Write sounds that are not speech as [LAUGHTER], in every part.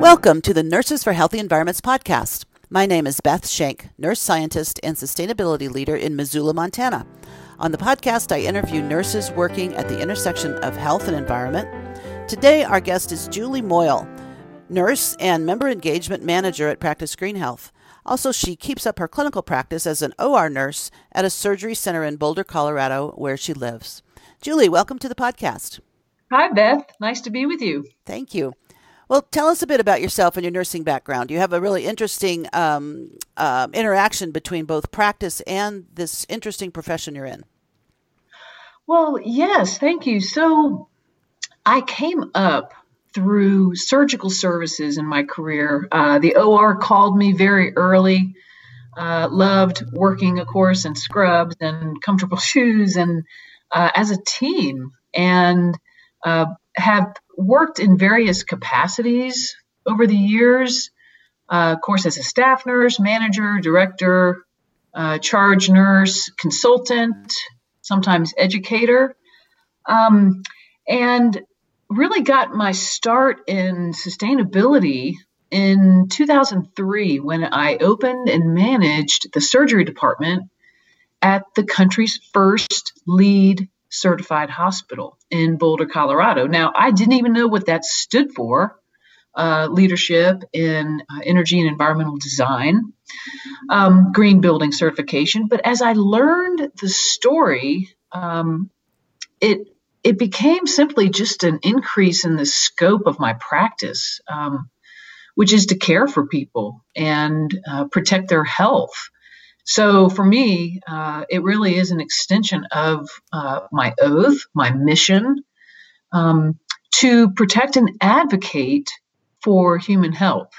Welcome to the Nurses for Healthy Environments podcast. My name is Beth Schenk, nurse scientist and sustainability leader in Missoula, Montana. On the podcast, I interview nurses working at the intersection of health and environment. Today, our guest is Julie Moyle, nurse and member engagement manager at Practice Greenhealth. Also, she keeps up her clinical practice as an OR nurse at a surgery center in Boulder, Colorado, where she lives. Julie, welcome to the podcast. Hi, Beth. Nice to be with you. Thank you. Well, tell us a bit about yourself and your nursing background. You have a really interesting um, uh, interaction between both practice and this interesting profession you're in. Well, yes, thank you. So I came up through surgical services in my career. Uh, the OR called me very early. Uh, loved working, of course, in scrubs and comfortable [LAUGHS] shoes and uh, as a team. And uh, have worked in various capacities over the years. Uh, of course, as a staff nurse, manager, director, uh, charge nurse, consultant, sometimes educator, um, and really got my start in sustainability in 2003 when I opened and managed the surgery department at the country's first LEED certified hospital in Boulder, Colorado. Now, I didn't even know what that stood for uh, leadership in uh, energy and environmental design, um, green building certification. But as I learned the story, um, it it became simply just an increase in the scope of my practice, um, which is to care for people and uh, protect their health. So for me, uh, it really is an extension of uh, my oath, my mission um, to protect and advocate for human health.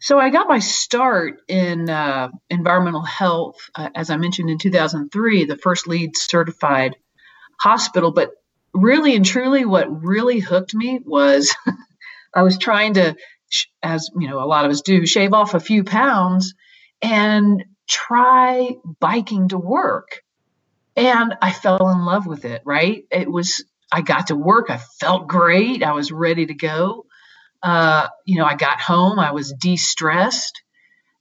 So I got my start in uh, environmental health, uh, as I mentioned in 2003, the first LEED certified hospital. But really and truly, what really hooked me was [LAUGHS] I was trying to, as you know, a lot of us do, shave off a few pounds and try biking to work. And I fell in love with it, right? It was, I got to work. I felt great. I was ready to go. Uh, you know, I got home, I was de stressed,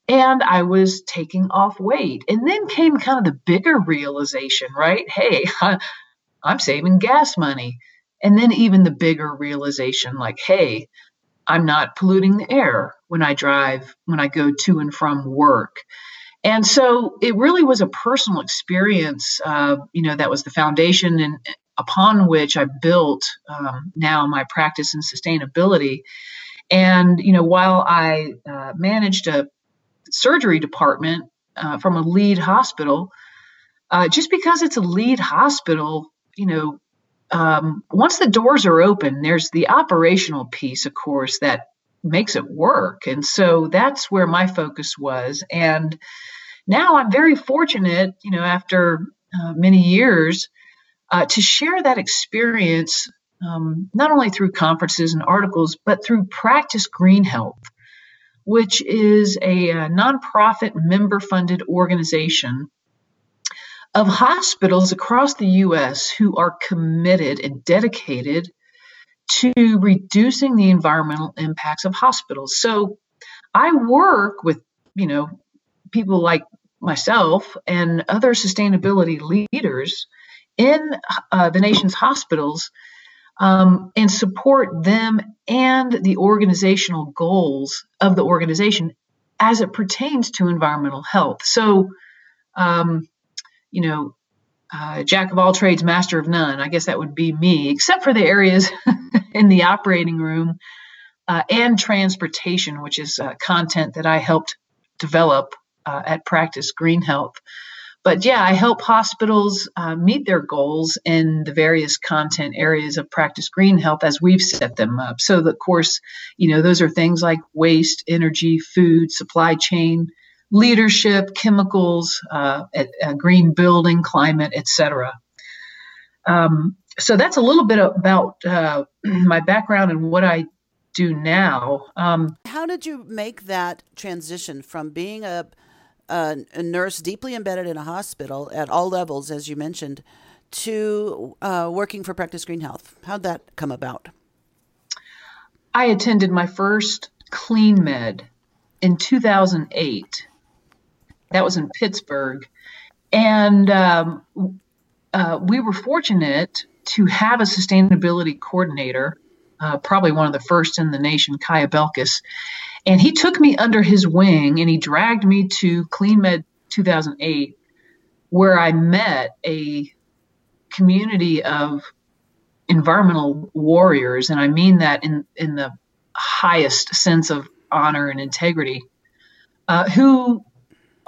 and I was taking off weight. And then came kind of the bigger realization, right? Hey, [LAUGHS] I'm saving gas money. And then even the bigger realization, like, hey, I'm not polluting the air when I drive, when I go to and from work. And so it really was a personal experience, uh, you know, that was the foundation and upon which I built um, now my practice in sustainability. And, you know, while I uh, managed a surgery department uh, from a LEED hospital, uh, just because it's a LEED hospital, you know, um, once the doors are open, there's the operational piece, of course, that makes it work. And so that's where my focus was. And now I'm very fortunate, you know, after uh, many years, uh, to share that experience um, not only through conferences and articles, but through Practice Greenhealth, which is a, a uh, nonprofit member funded organization of hospitals across the US who are committed and dedicated to reducing the environmental impacts of hospitals. So I work with, you know, people like myself and other sustainability leaders in uh, the nation's hospitals um, and support them and the organizational goals of the organization as it pertains to environmental health. So, um, you know, uh, jack of all trades, master of none. I guess that would be me, except for the areas [LAUGHS] in the operating room uh, and transportation, which is uh, content that I helped develop uh, at Practice Greenhealth. But yeah, I help hospitals uh, meet their goals in the various content areas of Practice Greenhealth as we've set them up. So, of course, you know, those are things like waste, energy, food, supply chain, leadership, chemicals, uh, green building, climate, etc. Um, so that's a little bit about uh, [CLEARS THROAT] my background and what I do now. Um, How did you make that transition from being a, a, a, nurse deeply embedded in a hospital at all levels, as you mentioned, to uh, working for Practice Greenhealth? How'd that come about? I attended my first CleanMed in 2008. That was in Pittsburgh. And um, uh, we were fortunate to have a sustainability coordinator, uh, probably one of the first in the nation, Kaya Belkis. And he took me under his wing and he dragged me to CleanMed 2008, where I met a community of environmental warriors. And I mean that in, in the highest sense of honor and integrity, uh, who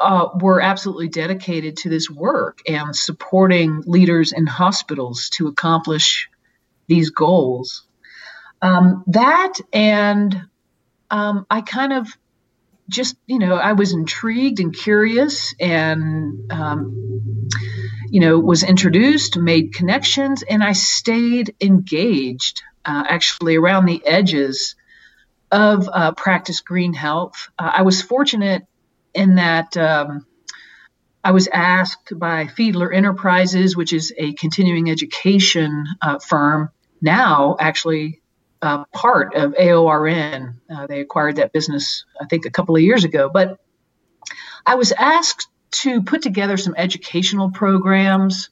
uh, were absolutely dedicated to this work and supporting leaders in hospitals to accomplish these goals. Um, that and um, I kind of just, you know, I was intrigued and curious and, um, you know, was introduced, made connections, and I stayed engaged uh, actually around the edges of uh, practice green health. Uh, I was fortunate in that um, I was asked by Pfiedler Enterprises, which is a continuing education uh, firm, now actually uh, part of AORN. Uh, they acquired that business, I think, a couple of years ago. But I was asked to put together some educational programs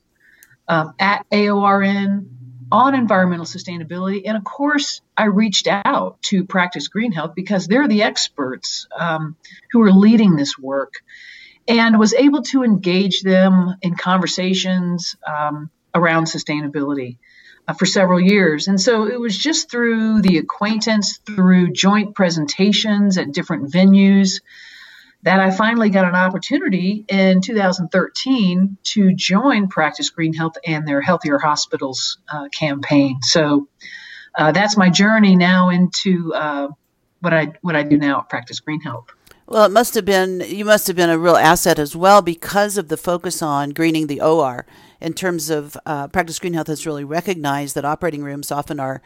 um, at AORN on environmental sustainability. And of course, I reached out to Practice Greenhealth because they're the experts um, who are leading this work and was able to engage them in conversations um, around sustainability uh, for several years. And so it was just through the acquaintance, through joint presentations at different venues that I finally got an opportunity in 2013 to join Practice Greenhealth and their Healthier Hospitals uh, campaign. So uh, that's my journey now into uh, what I what I do now at Practice Greenhealth. Well, it must have been you must have been a real asset as well because of the focus on greening the OR. In terms of uh, Practice Greenhealth has really recognized that operating rooms often are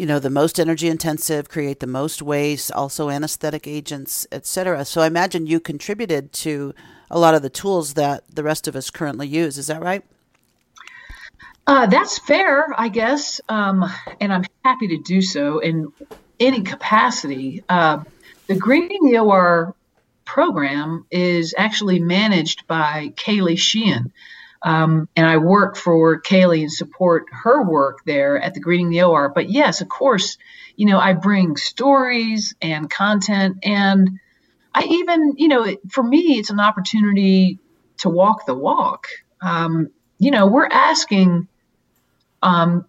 you know, the most energy intensive, create the most waste, also anesthetic agents, etc. So I imagine you contributed to a lot of the tools that the rest of us currently use. Is that right? Uh, that's fair, I guess, um, and I'm happy to do so in any capacity. Uh, the Greening the OR program is actually managed by Kaylee Sheehan. Um, and I work for Kaylee and support her work there at the Greening the OR. But yes, of course, you know, I bring stories and content, and I even, you know, for me, it's an opportunity to walk the walk. Um, you know, we're asking um,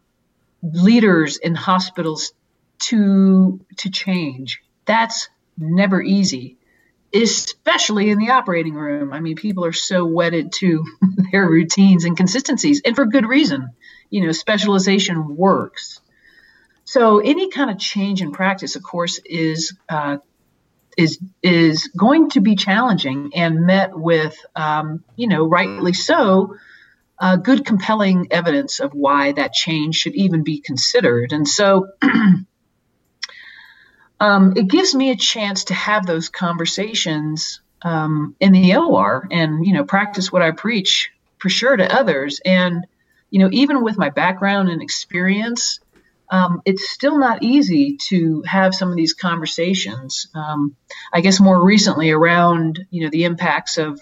leaders in hospitals to to change. That's never easy especially in the operating room. I mean, people are so wedded to [LAUGHS] their routines and consistencies, and for good reason. You know, specialization works. So any kind of change in practice, of course, is uh, is is going to be challenging and met with, um, you know, rightly so, uh, good compelling evidence of why that change should even be considered. And so. [CLEARS THROAT] um, it gives me a chance to have those conversations um, in the OR and you know practice what I preach for sure to others. And you know, even with my background and experience, um, it's still not easy to have some of these conversations. Um, I guess more recently around you know the impacts of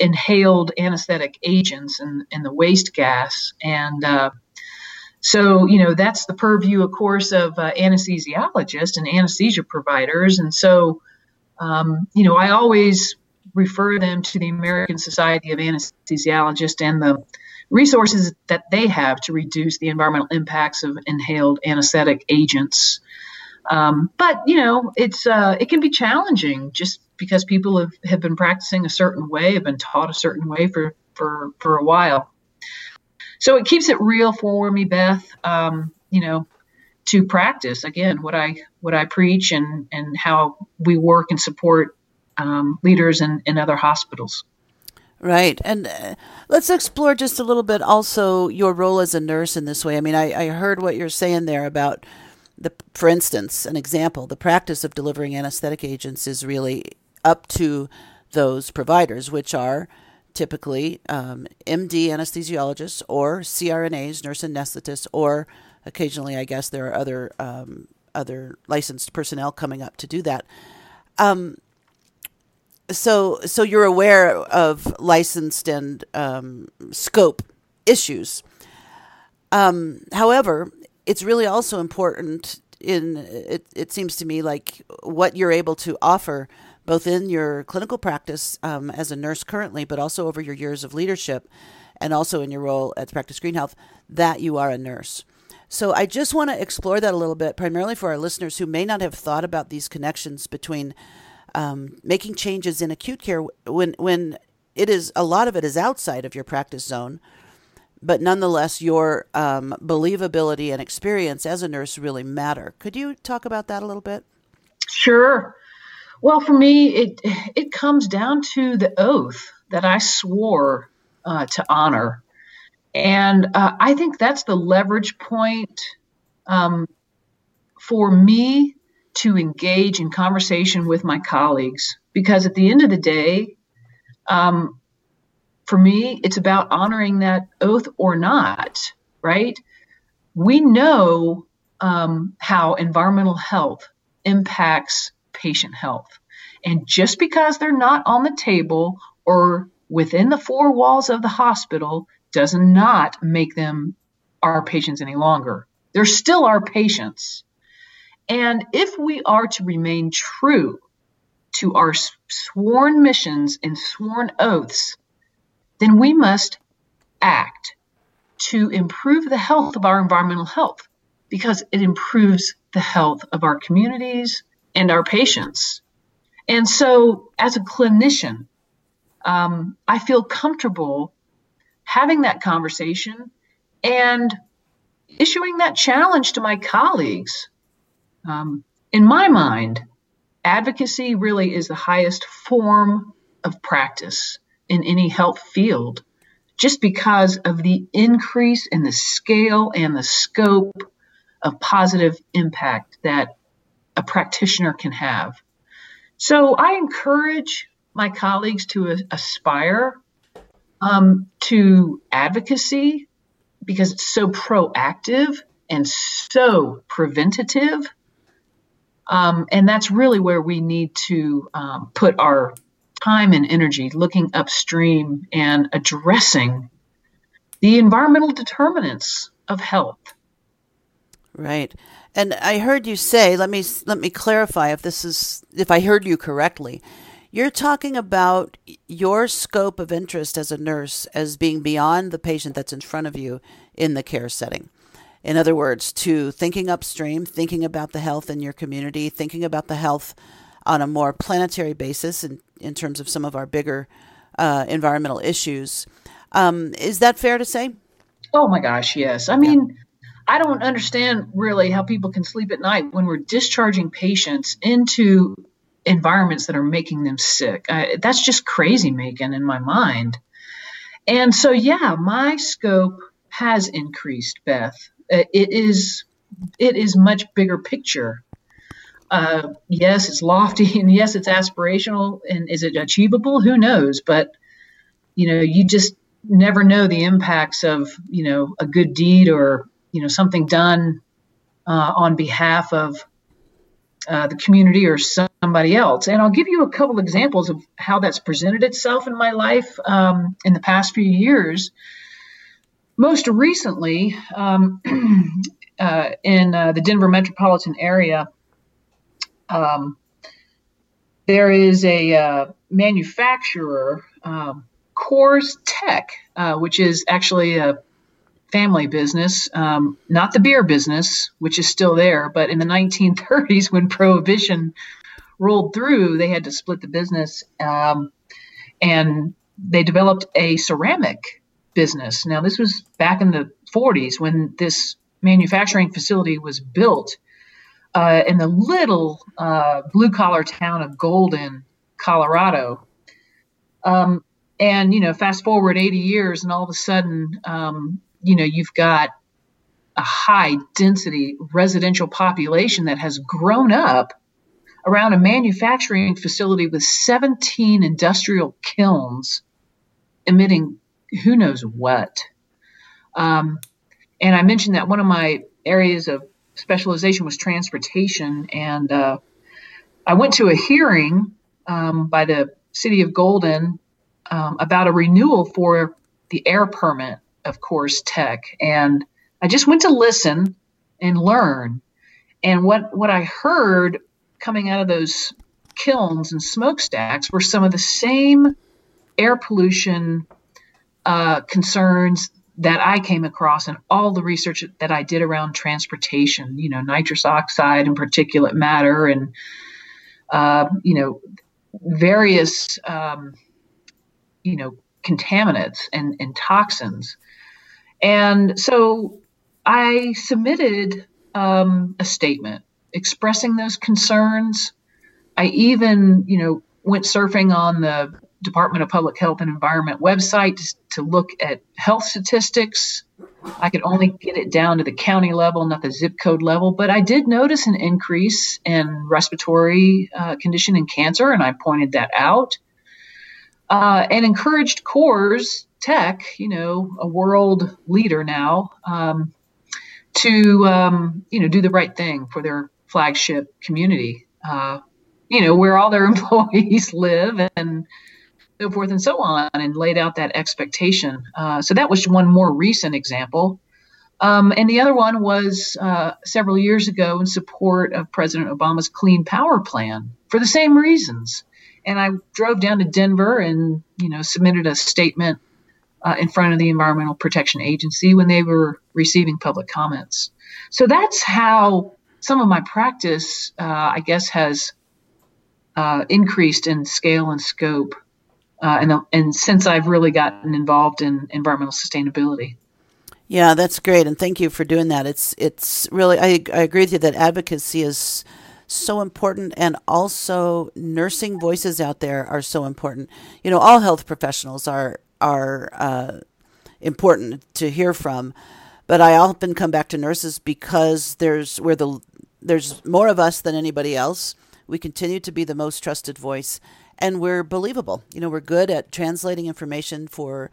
inhaled anesthetic agents and, and the waste gas and uh, so, you know, that's the purview, of course, of uh, anesthesiologists and anesthesia providers. And so, um, you know, I always refer them to the American Society of Anesthesiologists and the resources that they have to reduce the environmental impacts of inhaled anesthetic agents. Um, but you know, it's uh, it can be challenging just because people have, have been practicing a certain way, have been taught a certain way for for for a while so it keeps it real for me, Beth. Um, you know, to practice again what I what I preach and and how we work and support um, leaders in, in other hospitals. Right. And uh, let's explore just a little bit also your role as a nurse in this way. I mean, I, I heard what you're saying there about the, for instance, an example, the practice of delivering anesthetic agents is really up to those providers, which are typically um, MD anesthesiologists or CRNAs, nurse anesthetists, or occasionally, I guess, there are other um, other licensed personnel coming up to do that. Um, so so you're aware of licensed and um, scope issues. Um, however, it's really also important in it, it seems to me like what you're able to offer both in your clinical practice um, as a nurse currently, but also over your years of leadership and also in your role at Practice Greenhealth, that you are a nurse. So I just want to explore that a little bit, primarily for our listeners who may not have thought about these connections between um, making changes in acute care when when it is a lot of it is outside of your practice zone, but nonetheless your um, believability and experience as a nurse really matter. Could you talk about that a little bit? Sure. Well, for me, it it comes down to the oath that I swore uh, to honor, and uh, I think that's the leverage point um, for me to engage in conversation with my colleagues because at the end of the day, um, for me, it's about honoring that oath or not, right? We know um, how environmental health impacts patient health. And just because they're not on the table or within the four walls of the hospital does not make them our patients any longer. They're still our patients. And if we are to remain true to our sworn missions and sworn oaths, then we must act to improve the health of our environmental health because it improves the health of our communities and our patients. And so, as a clinician, um, I feel comfortable having that conversation and issuing that challenge to my colleagues um, in my mind, advocacy really is the highest form of practice in any health field just because of the increase in the scale and the scope of positive impact that a practitioner can have. So I encourage my colleagues to aspire um, to advocacy because it's so proactive and so preventative um, and that's really where we need to um, put our time and energy looking upstream and addressing the environmental determinants of health. Right. And I heard you say, let me let me clarify if this is if I heard you correctly. You're talking about your scope of interest as a nurse as being beyond the patient that's in front of you in the care setting. In other words, to thinking upstream, thinking about the health in your community, thinking about the health on a more planetary basis in, in terms of some of our bigger uh, environmental issues. Um, is that fair to say? Oh my gosh, yes. I mean, yeah. I don't understand really how people can sleep at night when we're discharging patients into environments that are making them sick. I, that's just crazy making in my mind. And so, yeah, my scope has increased, Beth. Uh, it is it is much bigger picture. Uh, yes, it's lofty, [LAUGHS] and yes, it's aspirational, and is it achievable? Who knows? But you know, you just never know the impacts of you know a good deed or you know something done uh, on behalf of uh, the community or somebody else. And I'll give you a couple examples of how that's presented itself in my life um, in the past few years most recently, um, [CLEARS THROAT] uh, in uh, the Denver metropolitan area, um, there is a uh, manufacturer, um, CoorsTek, uh, which is actually a family business, um, not the beer business, which is still there, but in the 1930s when [LAUGHS] Prohibition rolled through, they had to split the business. Um, and they developed a ceramic business. Now, this was back in the 40s when this manufacturing facility was built uh, in the little uh, blue collar town of Golden, Colorado. Um, and, you know, fast forward 80 years, and all of a sudden, um, you know, you've got a high density residential population that has grown up around a manufacturing facility with 17 industrial kilns emitting who knows what. Um, and I mentioned that one of my areas of specialization was transportation, and uh, I went to a hearing um, by the city of Golden um, about a renewal for the air permit of CoorsTek, and I just went to listen and learn. And what what I heard coming out of those kilns and smokestacks were some of the same air pollution uh, concerns that I came across in all the research that I did around transportation, you know, nitrous oxide and particulate matter and, uh, you know, various, um, you know, contaminants and, and toxins. And so I submitted um, a statement expressing those concerns. I even, you know, went surfing on the Department of Public Health and Environment website to, to look at health statistics. I could only get it down to the county level, not the zip code level, but I did notice an increase in respiratory uh, condition and cancer, and I pointed that out. Uh, and encouraged Coors Tek, you know, a world leader now, um, to um, you know do the right thing for their flagship community. Uh, you know where all their [LAUGHS] employees live and so forth and so on, and laid out that expectation. Uh, so that was one more recent example. Um, and the other one was uh, several years ago in support of President Obama's Clean Power Plan for the same reasons. And I drove down to Denver and you know submitted a statement uh, in front of the Environmental Protection Agency when they were receiving public comments. So that's how some of my practice, uh, I guess, has uh, increased in scale and scope uh, and, and since I've really gotten involved in environmental sustainability. Yeah, that's great, and thank you for doing that. It's it's really I, I agree with you that advocacy is so important, and also nursing voices out there are so important. You know, all health professionals are are uh, important to hear from, but I often come back to nurses because there's we're the there's more of us than anybody else. We continue to be the most trusted voice, and we're believable. You know, we're good at translating information for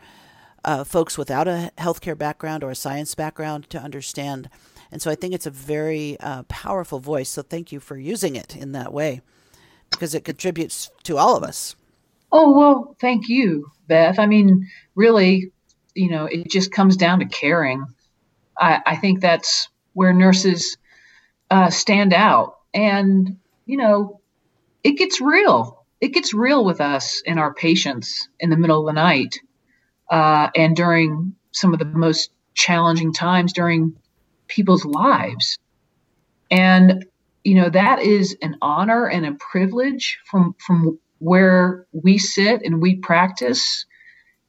uh, folks without a healthcare background or a science background to understand. And so I think it's a very uh, powerful voice. So thank you for using it in that way because it contributes to all of us. Oh, well, thank you, Beth. I mean, really, you know, it just comes down to caring. I, I think that's where nurses uh, stand out. And, you know, it gets real it gets real with us and our patients in the middle of the night uh, and during some of the most challenging times during people's lives. And you know that is an honor and a privilege from from where we sit and we practice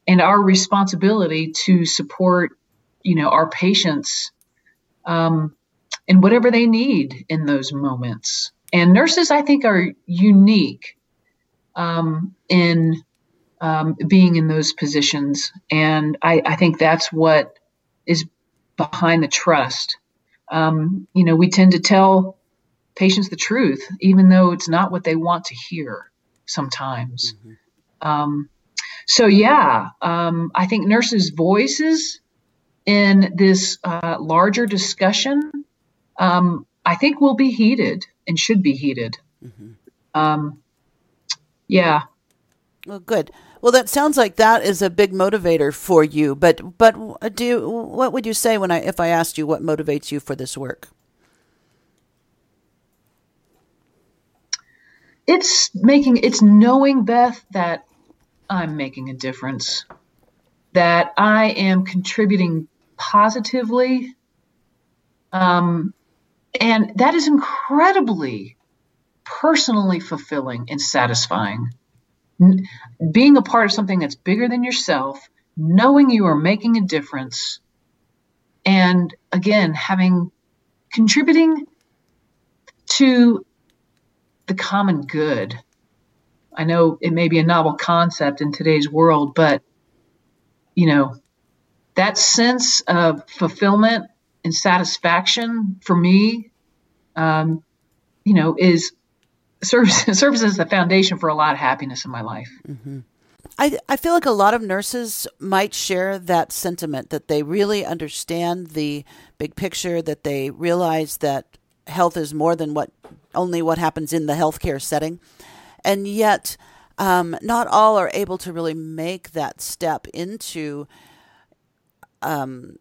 and our responsibility to support you know our patients um, and whatever they need in those moments and nurses i think are unique um, in um, being in those positions. And I, I, think that's what is behind the trust. Um, you know, we tend to tell patients the truth, even though it's not what they want to hear sometimes. Mm-hmm. Um, so, yeah, um, I think nurses' voices in this uh, larger discussion, um, I think, will be heated and should be heated. Mm-hmm. Um, yeah. Well, good. Well, that sounds like that is a big motivator for you. But but do you, what would you say when I if I asked you what motivates you for this work? It's making it's knowing Beth that I'm making a difference, that I am contributing positively, um, and that is incredibly personally fulfilling and satisfying. Being a part of something that's bigger than yourself, knowing you are making a difference, and again, having contributing to the common good. I know it may be a novel concept in today's world, but you know, that sense of fulfillment and satisfaction for me, um, you know, is serves [LAUGHS] serves as the foundation for a lot of happiness in my life. Mm-hmm. I, I feel like a lot of nurses might share that sentiment that they really understand the big picture, that they realize that health is more than what only what happens in the healthcare setting. And yet, um, not all are able to really make that step into um,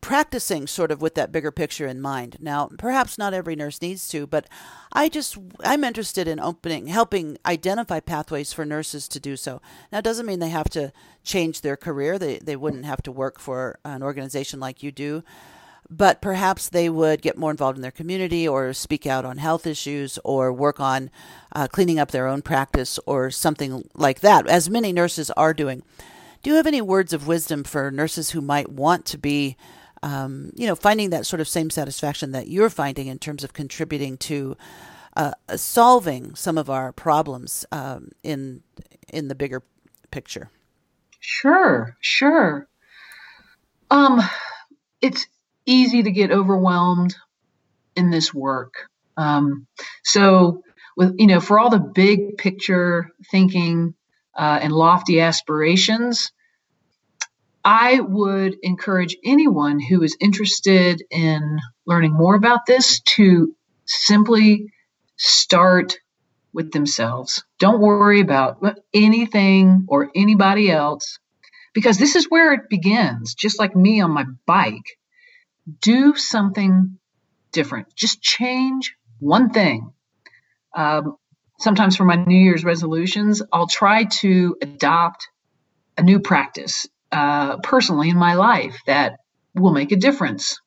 practicing sort of with that bigger picture in mind. Now, perhaps not every nurse needs to, but I just I'm interested in opening helping identify pathways for nurses to do so. Now, it doesn't mean they have to change their career. They they wouldn't have to work for an organization like you do. But perhaps they would get more involved in their community or speak out on health issues or work on uh, cleaning up their own practice or something like that, as many nurses are doing. Do you have any words of wisdom for nurses who might want to be um, you know, finding that sort of same satisfaction that you're finding in terms of contributing to uh, solving some of our problems um, in in the bigger picture. Sure, sure. Um, it's easy to get overwhelmed in this work. Um, so, with you know, for all the big picture thinking uh, and lofty aspirations, I would encourage anyone who is interested in learning more about this to simply start with themselves. Don't worry about anything or anybody else because this is where it begins, just like me on my bike. Do something different. Just change one thing. Um, sometimes for my New Year's resolutions, I'll try to adopt a new practice uh, personally in my life that will make a difference.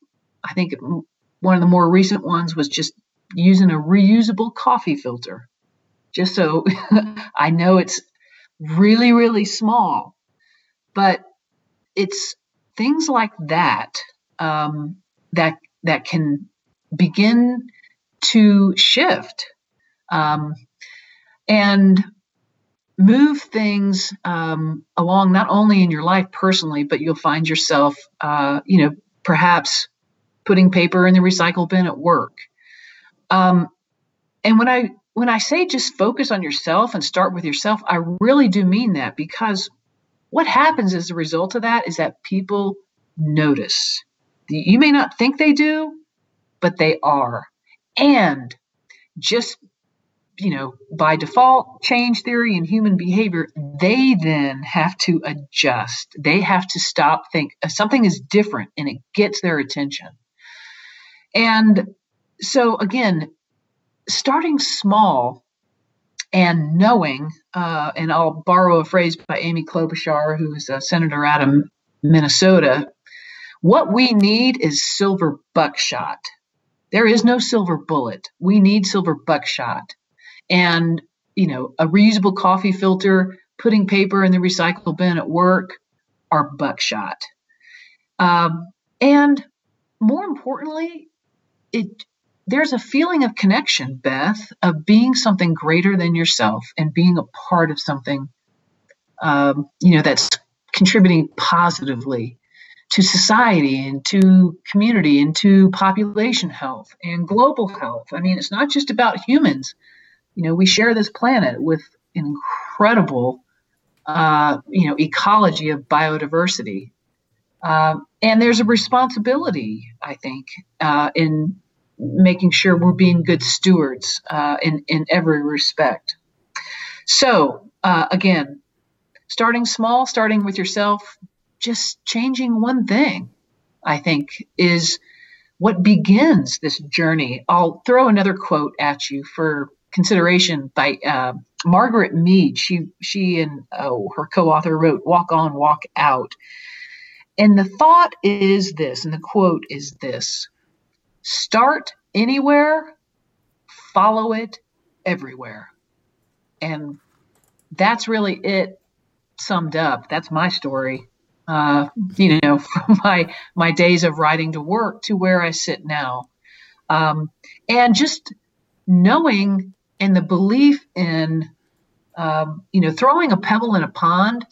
I think one of the more recent ones was just using a reusable coffee filter, just so [LAUGHS] I know it's really, really small. But it's things like that um, that that can begin to shift. Um, and move things um, along not only in your life personally, but you'll find yourself, uh, you know, perhaps putting paper in the recycle bin at work. Um, and when I when I say just focus on yourself and start with yourself, I really do mean that because what happens as a result of that is that people notice. You may not think they do, but they are. And just you know, by default, change theory and human behavior, they then have to adjust. They have to stop, think uh, something is different, and it gets their attention. And so, again, starting small and knowing, uh, and I'll borrow a phrase by Amy Klobuchar, who's a senator out of Minnesota. What we need is silver buckshot. There is no silver bullet. We need silver buckshot and you know a reusable coffee filter putting paper in the recycle bin at work are buckshot um, and more importantly it there's a feeling of connection beth of being something greater than yourself and being a part of something um, you know that's contributing positively to society and to community and to population health and global health i mean it's not just about humans you know, we share this planet with incredible, uh, you know, ecology of biodiversity. Um, and there's a responsibility, I think, uh, in making sure we're being good stewards uh, in, in every respect. So, uh, again, starting small, starting with yourself, just changing one thing, I think, is what begins this journey. I'll throw another quote at you for consideration by uh, Margaret Mead. She she and oh, her co-author wrote "Walk On, Walk Out," and the thought is this, and the quote is this: "Start anywhere, follow it everywhere," and that's really it summed up. That's my story. Uh, you know, [LAUGHS] from my my days of riding to work to where I sit now, um, and just knowing and the belief in um, you know throwing a pebble in a pond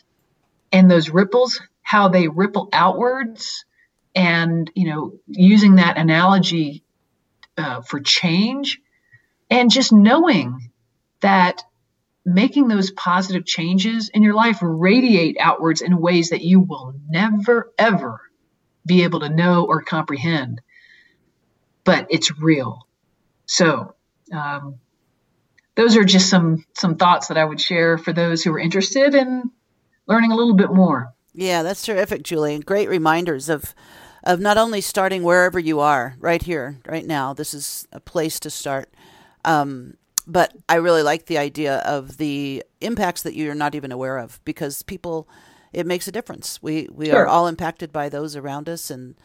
and those ripples how they ripple outwards and you know using that analogy uh, for change and just knowing that making those positive changes in your life radiate outwards in ways that you will never, ever be able to know or comprehend. But it's real. So, um, those are just some some thoughts that I would share for those who are interested in learning a little bit more. Yeah, that's terrific, Julie. Great reminders of of not only starting wherever you are, right here, right now. This is a place to start. Um, but I really like the idea of the impacts that you're not even aware of because people, it makes a difference. We we sure. are all impacted by those around us, and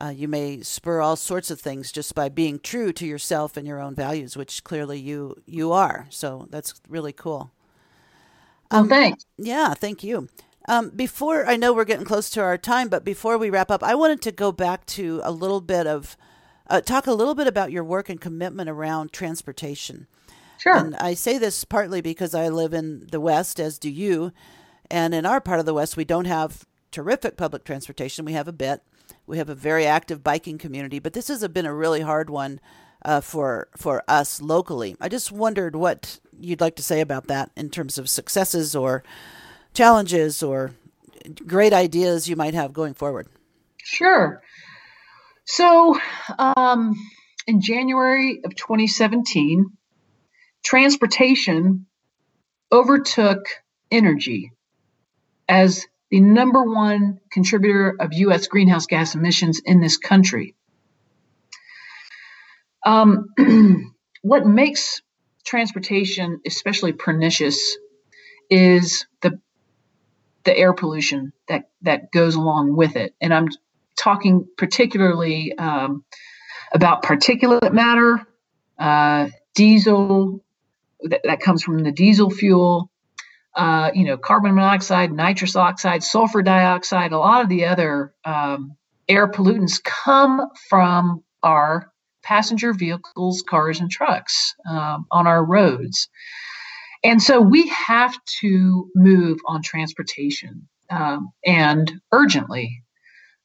uh, you may spur all sorts of things just by being true to yourself and your own values, which clearly you you are. So that's really cool. Um, well, thanks. Yeah, thank you. Um, before I know we're getting close to our time, but before we wrap up, I wanted to go back to a little bit of uh, talk a little bit about your work and commitment around transportation. Sure. And I say this partly because I live in the West, as do you. And in our part of the West, we don't have terrific public transportation. We have a bit. We have a very active biking community, but this has been a really hard one uh, for for us locally. I just wondered what you'd like to say about that in terms of successes or challenges or great ideas you might have going forward? Sure. So, um, in January of 2017, transportation overtook energy as the number one contributor of U.S. greenhouse gas emissions in this country. Um, [CLEARS THROAT] what makes transportation especially pernicious is the the air pollution that that goes along with it. And I'm talking particularly um, about particulate matter, uh, diesel that, comes from the diesel fuel, uh, you know, carbon monoxide, nitrous oxide, sulfur dioxide, a lot of the other um, air pollutants come from our passenger vehicles, cars, and trucks um, on our roads. And so we have to move on transportation um, and urgently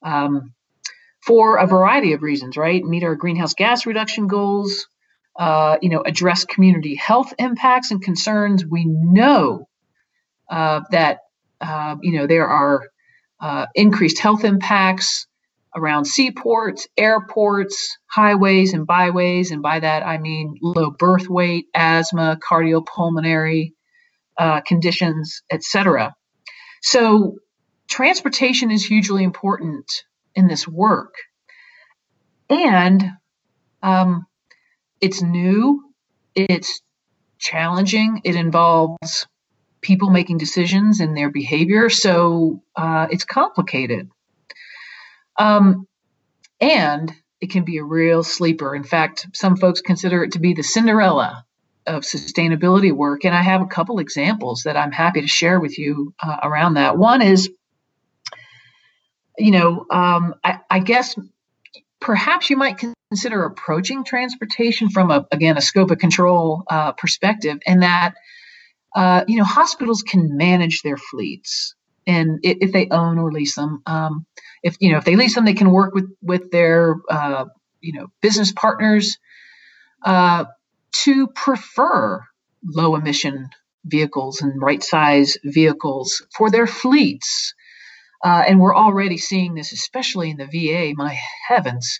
um, for a variety of reasons, right? Meet our greenhouse gas reduction goals, uh, you know, address community health impacts and concerns. We know uh, that, uh, you know, there are uh, increased health impacts around seaports, airports, highways, and byways. And by that, I mean low birth weight, asthma, cardiopulmonary uh, conditions, etc. So, transportation is hugely important in this work. And um, it's new, it's challenging, it involves people making decisions and their behavior. So, uh, it's complicated. Um, and it can be a real sleeper. In fact, some folks consider it to be the Cinderella of sustainability work. And I have a couple examples that I'm happy to share with you uh, around that. One is, you know, um, I, I, guess perhaps you might consider approaching transportation from a again a scope of control uh, perspective, and that uh, you know hospitals can manage their fleets and if they own or lease them. Um, if you know if they lease them, they can work with with their uh, you know business partners uh, to prefer low emission vehicles and right size vehicles for their fleets. Uh, and we're already seeing this, especially in the VA. My heavens,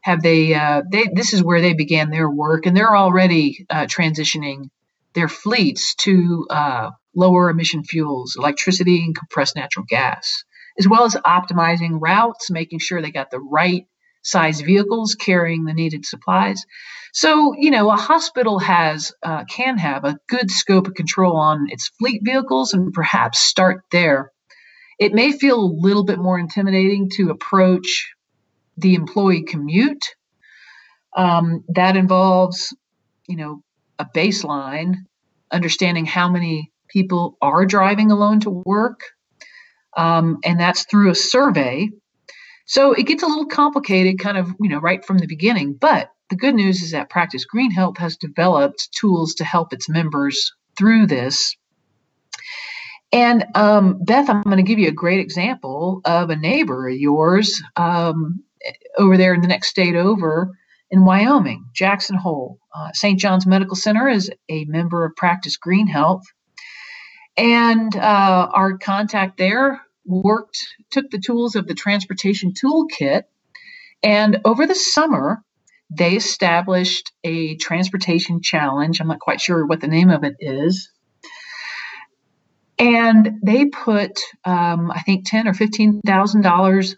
have they? Uh, they this is where they began their work, and they're already uh, transitioning their fleets to uh, lower emission fuels, electricity, and compressed natural gas as well as optimizing routes, making sure they got the right size vehicles carrying the needed supplies. So, you know, a hospital has uh, can have a good scope of control on its fleet vehicles and perhaps start there. It may feel a little bit more intimidating to approach the employee commute. Um, that involves, you know, a baseline, understanding how many people are driving alone to work, um, and that's through a survey. So it gets a little complicated, kind of, you know, right from the beginning. But the good news is that Practice Greenhealth has developed tools to help its members through this. And um, Beth, I'm going to give you a great example of a neighbor of yours um, over there in the next state over in Wyoming, Jackson Hole. Uh, St. John's Medical Center is a member of Practice Greenhealth. And uh, our contact there worked, took the tools of the transportation toolkit, and over the summer, they established a transportation challenge. I'm not quite sure what the name of it is. And they put, um, I think, ten or fifteen thousand dollars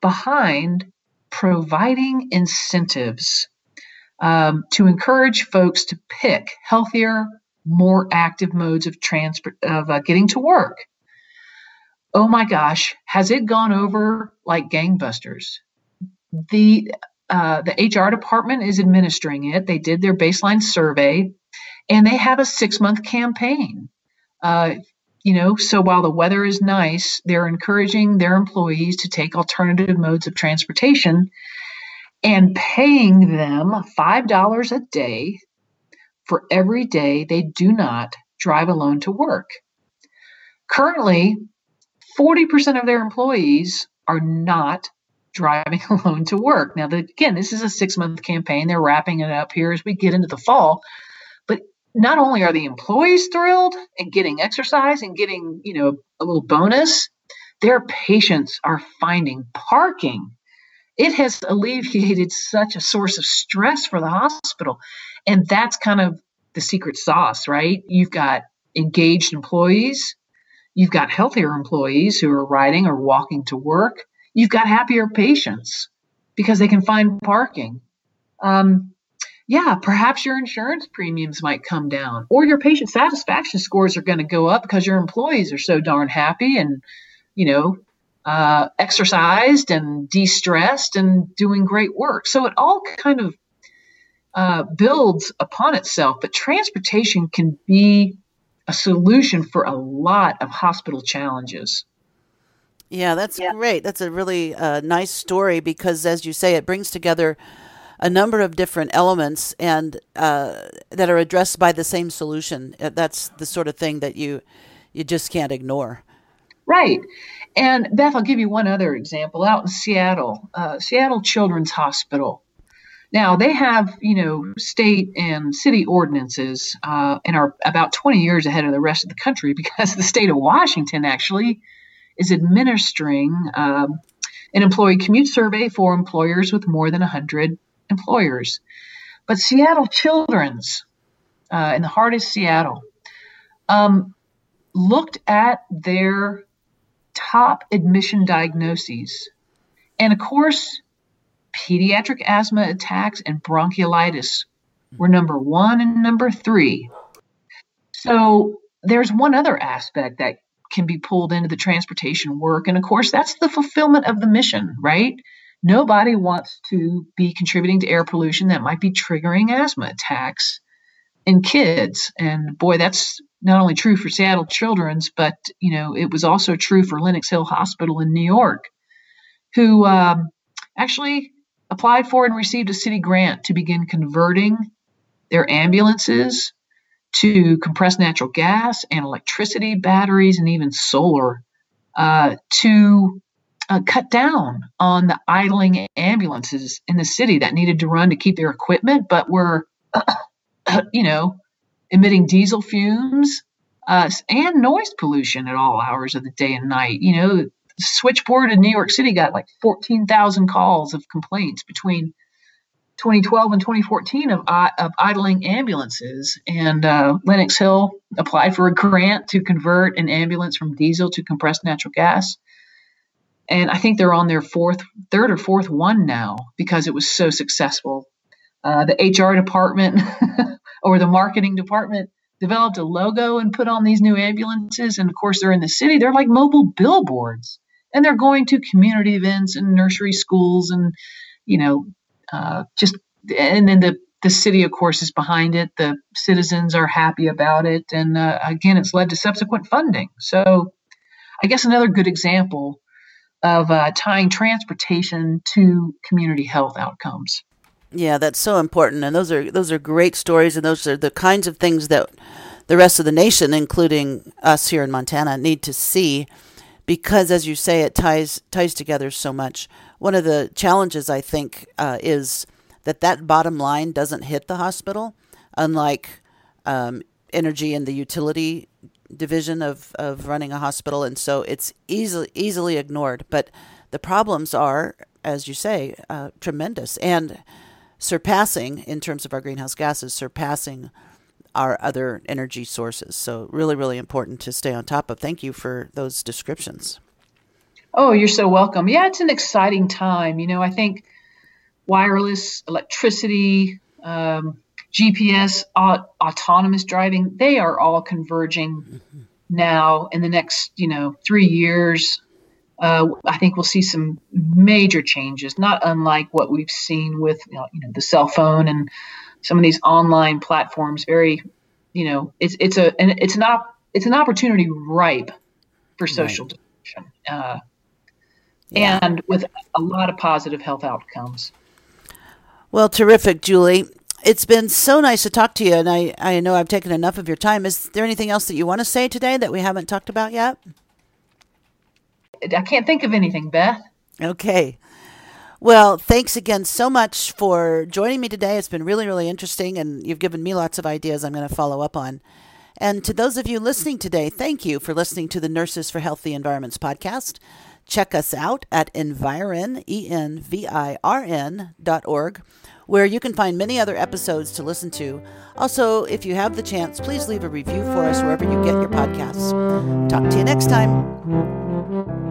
behind providing incentives um, to encourage folks to pick healthier, more active modes of transport of uh, getting to work. Oh my gosh, has it gone over like gangbusters? The uh, the HR department is administering it. They did their baseline survey, and they have a six month campaign. Uh, you know, so while the weather is nice, they're encouraging their employees to take alternative modes of transportation and paying them $5 a day for every day they do not drive alone to work. Currently, 40% of their employees are not driving [LAUGHS] alone to work. Now, the, again, this is a six month campaign. They're wrapping it up here as we get into the fall. Not only are the employees thrilled and getting exercise and getting, you know, a little bonus, their patients are finding parking. It has alleviated such a source of stress for the hospital. And that's kind of the secret sauce, right? You've got engaged employees, you've got healthier employees who are riding or walking to work, you've got happier patients because they can find parking. Um, yeah, perhaps your insurance premiums might come down, or your patient satisfaction scores are going to go up because your employees are so darn happy and, you know, uh, exercised and de-stressed and doing great work. So it all kind of uh, builds upon itself. But transportation can be a solution for a lot of hospital challenges. Yeah, that's yeah. great. That's a really uh, nice story because, as you say, it brings together a number of different elements and uh, that are addressed by the same solution. Uh, that's the sort of thing that you you just can't ignore. Right. And Beth, I'll give you one other example. Out in Seattle, uh, Seattle Children's Hospital. Now they have, you know, state and city ordinances, uh, and are about 20 years ahead of the rest of the country [LAUGHS] because the state of Washington actually is administering um, an employee commute survey for employers with more than 100 employers. But Seattle Children's, uh, in the heart of Seattle, um, looked at their top admission diagnoses. And of course, pediatric asthma attacks and bronchiolitis were number one and number three. So there's one other aspect that can be pulled into the transportation work. And of course, that's the fulfillment of the mission, right? Nobody wants to be contributing to air pollution that might be triggering asthma attacks in kids. And boy, that's not only true for Seattle Children's, but you know, it was also true for Lenox Hill Hospital in New York, who um, actually applied for and received a city grant to begin converting their ambulances to compressed natural gas and electricity, batteries, and even solar uh, to uh, cut down on the idling ambulances in the city that needed to run to keep their equipment, but were, [CLEARS THROAT] you know, emitting diesel fumes uh, and noise pollution at all hours of the day and night. You know, switchboard in New York City got like 14,000 calls of complaints between 2012 and 2014 of, of idling ambulances. And uh, Lenox Hill applied for a grant to convert an ambulance from diesel to compressed natural gas. And I think they're on their fourth, third or fourth one now because it was so successful. Uh, the HR department [LAUGHS] or the marketing department developed a logo and put on these new ambulances. And of course, they're in the city. They're like mobile billboards, and they're going to community events and nursery schools and you know uh, just and then the the city, of course, is behind it. The citizens are happy about it, and uh, again, it's led to subsequent funding. So, I guess another good example of uh, tying transportation to community health outcomes. Yeah, that's so important, and those are those are great stories, and those are the kinds of things that the rest of the nation, including us here in Montana, need to see, because as you say, it ties ties together so much one of the challenges I think uh, is that that bottom line doesn't hit the hospital, unlike um, energy and the utility division of, of running a hospital, and so it's easily easily ignored. But the problems are, as you say, uh, tremendous and surpassing in terms of our greenhouse gases, surpassing our other energy sources. So really, really important to stay on top of. Thank you for those descriptions. Oh, you're so welcome. Yeah, it's an exciting time. You know, I think wireless, electricity, um, GPS, autonomous driving, they are all converging mm-hmm. now in the next, you know, three years. Uh, I think we'll see some major changes, not unlike what we've seen with you know, you know, the cell phone and some of these online platforms. Very, you know, it's it's a and it's an op, it's an opportunity ripe for social right. disruption, uh, yeah. and with a lot of positive health outcomes. Well, terrific, Julie. It's been so nice to talk to you, and I, I know I've taken enough of your time. Is there anything else that you want to say today that we haven't talked about yet? I can't think of anything, Beth. Okay. Well, thanks again so much for joining me today. It's been really, really interesting, and you've given me lots of ideas I'm going to follow up on. And to those of you listening today, thank you for listening to the Nurses for Healthy Environments podcast. Check us out at environ, E-N-V-I-R-N dot org, where you can find many other episodes to listen to. Also, if you have the chance, please leave a review for us wherever you get your podcasts. Talk to you next time.